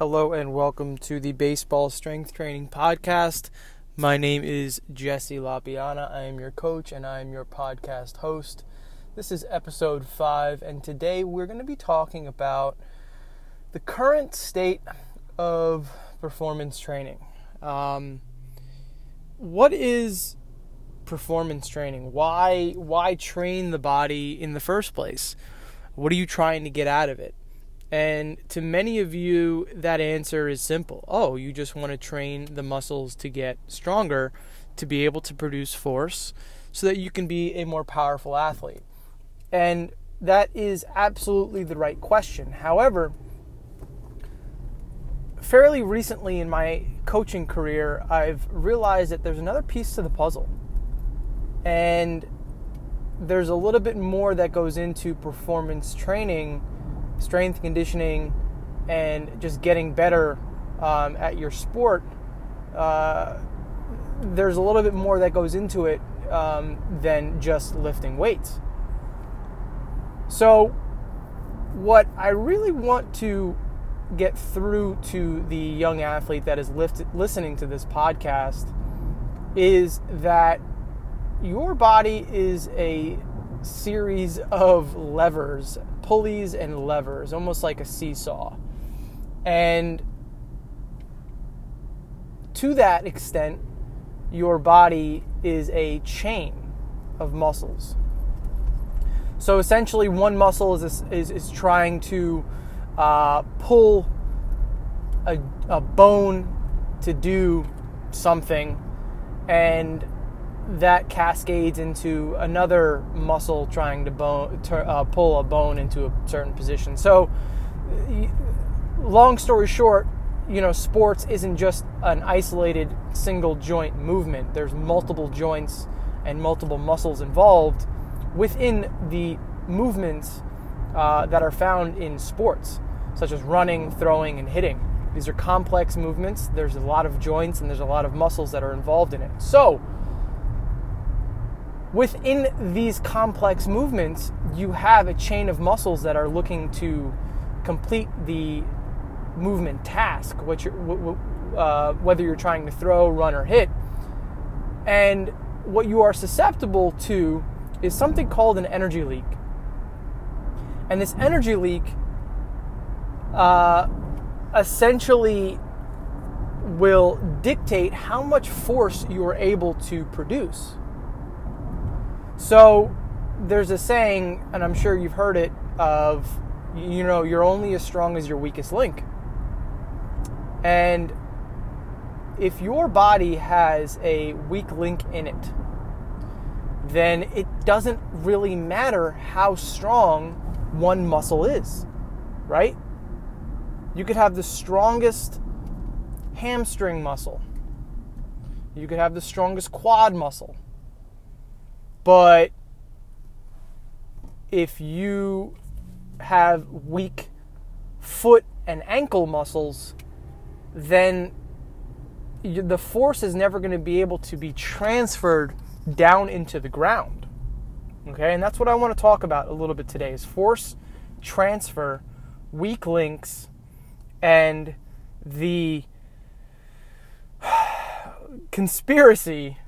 Hello and welcome to the Baseball Strength Training Podcast. My name is Jesse Lapiana. I am your coach and I am your podcast host. This is episode 5, and today we're going to be talking about the current state of performance training. Um, what is performance training? Why why train the body in the first place? What are you trying to get out of it? And to many of you, that answer is simple. Oh, you just want to train the muscles to get stronger, to be able to produce force, so that you can be a more powerful athlete. And that is absolutely the right question. However, fairly recently in my coaching career, I've realized that there's another piece to the puzzle. And there's a little bit more that goes into performance training strength conditioning and just getting better um, at your sport, uh, there's a little bit more that goes into it um, than just lifting weights. So, what I really want to get through to the young athlete that is lift- listening to this podcast is that your body is a series of levers pulleys and levers, almost like a seesaw. And to that extent, your body is a chain of muscles. So essentially, one muscle is, is, is trying to uh, pull a, a bone to do something, and that cascades into another muscle trying to bone, to, uh, pull a bone into a certain position. So, long story short, you know, sports isn't just an isolated single joint movement. There's multiple joints and multiple muscles involved within the movements uh, that are found in sports, such as running, throwing, and hitting. These are complex movements. There's a lot of joints and there's a lot of muscles that are involved in it. So, within these complex movements, you have a chain of muscles that are looking to complete the movement task, which uh, whether you're trying to throw, run, or hit. And what you are susceptible to is something called an energy leak. And this energy leak uh, essentially will dictate how much force you are able to produce. So there's a saying, and I'm sure you've heard it, of, you know, you're only as strong as your weakest link. And if your body has a weak link in it, then it doesn't really matter how strong one muscle is, right? You could have the strongest hamstring muscle. You could have the strongest quad muscle. But if you have weak foot and ankle muscles, then the force is never going to be able to be transferred down into the ground. Okay, and that's what I want to talk about a little bit today is force transfer, weak links, and the conspiracy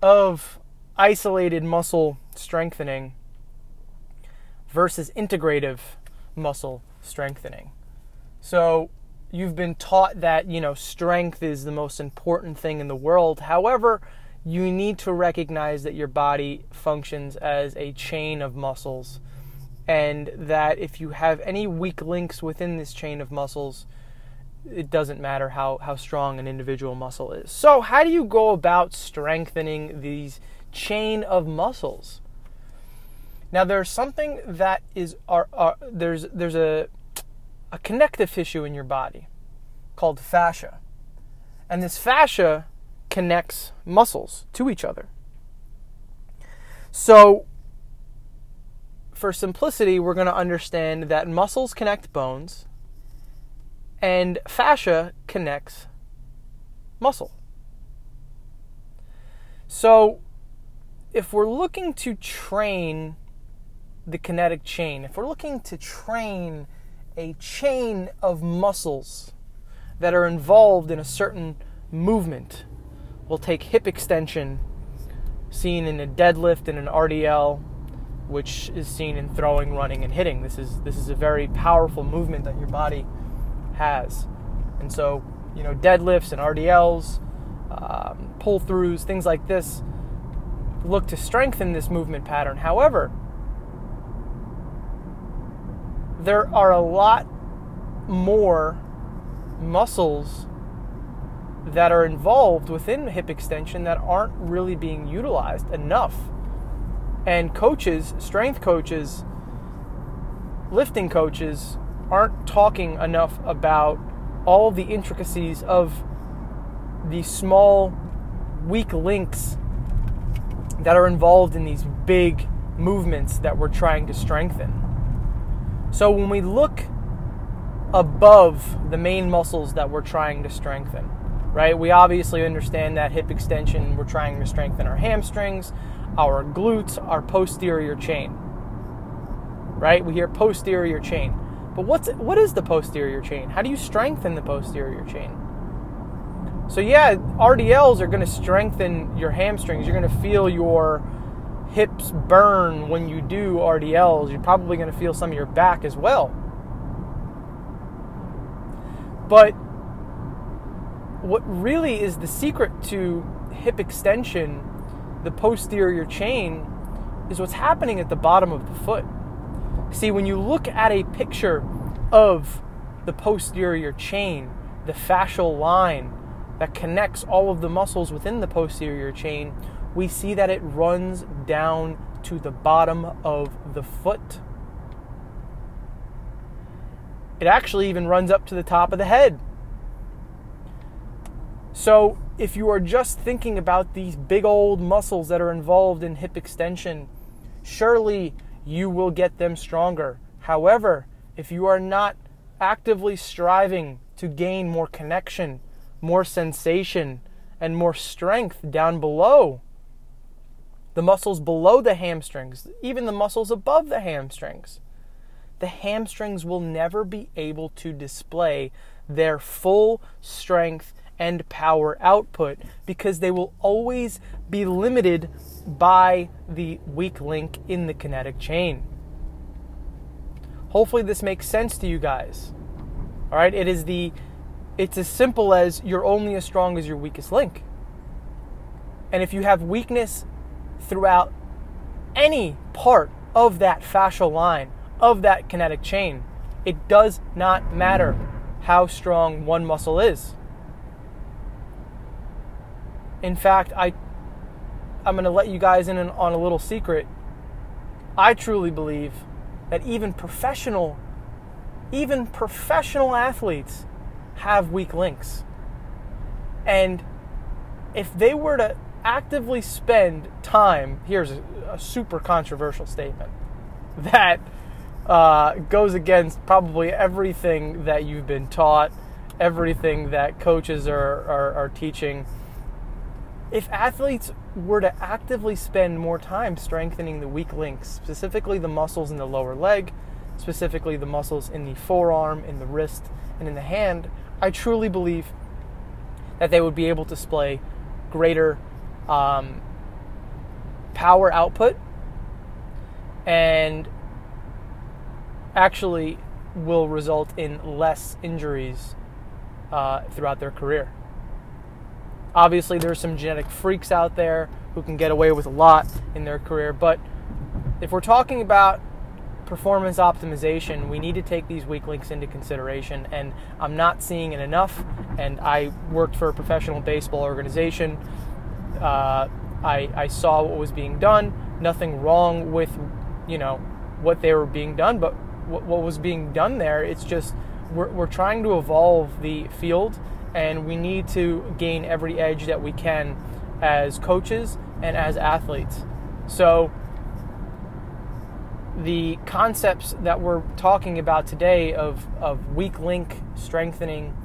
of isolated muscle strengthening versus integrative muscle strengthening. So you've been taught that, you know, strength is the most important thing in the world. However, you need to recognize that your body functions as a chain of muscles and that if you have any weak links within this chain of muscles, it doesn't matter how, how strong an individual muscle is. So, how do you go about strengthening these chain of muscles. Now there's something that is are, are, there's there's a a connective tissue in your body called fascia. And this fascia connects muscles to each other. So for simplicity, we're going to understand that muscles connect bones and fascia connects muscle. So if we're looking to train the kinetic chain, if we're looking to train a chain of muscles that are involved in a certain movement. We'll take hip extension, seen in a deadlift and an RDL, which is seen in throwing, running, and hitting. This is this is a very powerful movement that your body has, and so you know deadlifts and RDLs, um, pull throughs, things like this look to strengthen this movement pattern. However, there are a lot more muscles that are involved within hip extension that aren't really being utilized enough. And coaches, strength coaches, lifting coaches aren't talking enough about all the intricacies of the small, weak links that are involved in these big movements that we're trying to strengthen. So when we look above the main muscles that we're trying to strengthen, right? We obviously understand that hip extension, we're trying to strengthen our hamstrings, our glutes, our posterior chain. Right? We hear posterior chain. But what's what is the posterior chain? How do you strengthen the posterior chain? So yeah, RDLs are going to strengthen your hamstrings. You're going to feel your hips burn when you do RDLs. You're probably going to feel some of your back as well. But what really is the secret to hip extension, the posterior chain, is what's happening at the bottom of the foot. See, when you look at a picture of the posterior chain, the fascial line that connects all of the muscles within the posterior chain, we see that it runs down to the bottom of the foot. It actually even runs up to the top of the head. So, if you are just thinking about these big old muscles that are involved in hip extension, surely you will get them stronger. However, if you are not actively striving to gain more connection, more sensation, and more strength down below. The muscles below the hamstrings, even the muscles above the hamstrings. The hamstrings will never be able to display their full strength and power output because they will always be limited by the weak link in the kinetic chain. Hopefully, this makes sense to you guys. All right, it is the it's as simple as you're only as strong as your weakest link. And if you have weakness throughout any part of that fascial line, of that kinetic chain, it does not matter how strong one muscle is. In fact, I I'm going to let you guys in on a little secret. I truly believe that even professional even professional athletes have weak links. And if they were to actively spend time, here's a, a super controversial statement that uh, goes against probably everything that you've been taught, everything that coaches are, are, are teaching. If athletes were to actively spend more time strengthening the weak links, specifically the muscles in the lower leg, specifically the muscles in the forearm, in the wrist, and in the hand, I truly believe that they would be able to display greater um, power output and actually will result in less injuries uh, throughout their career. Obviously, there's some genetic freaks out there who can get away with a lot in their career, but if we're talking about performance optimization, we need to take these weak links into consideration. And I'm not seeing it enough. And I worked for a professional baseball organization. Uh, I, I saw what was being done. Nothing wrong with, you know, what they were being done, but what, what was being done there, it's just we're, we're trying to evolve the field and we need to gain every edge that we can as coaches and as athletes. So, the concepts that we're talking about today of, of weak link strengthening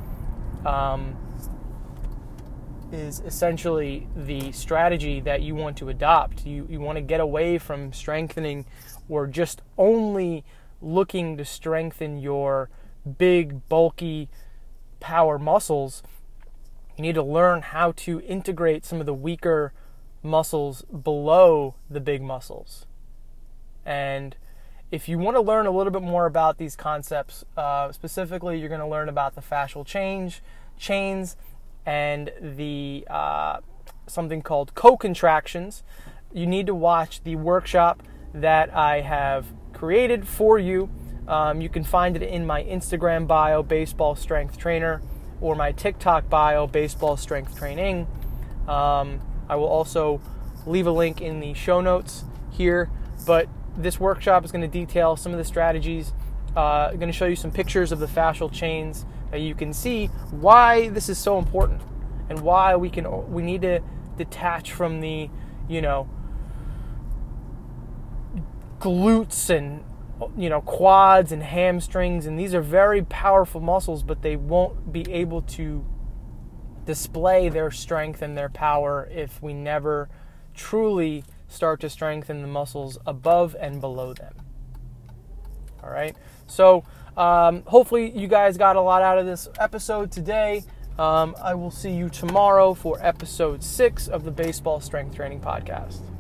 um, is essentially the strategy that you want to adopt. You, you want to get away from strengthening or just only looking to strengthen your big, bulky, power muscles, you need to learn how to integrate some of the weaker muscles below the big muscles. And if you want to learn a little bit more about these concepts, uh, specifically, you're going to learn about the fascial change, chains and the uh, something called co-contractions. You need to watch the workshop that I have created for you. Um, you can find it in my Instagram bio, Baseball Strength Trainer, or my TikTok bio, Baseball Strength Training. Um, I will also leave a link in the show notes here. But this workshop is going to detail some of the strategies. Uh, I'm going to show you some pictures of the fascial chains that you can see why this is so important and why we can we need to detach from the you know glutes and you know quads and hamstrings and these are very powerful muscles but they won't be able to display their strength and their power if we never truly start to strengthen the muscles above and below them. All right. So, um, hopefully, you guys got a lot out of this episode today. Um, I will see you tomorrow for episode six of the Baseball Strength Training Podcast.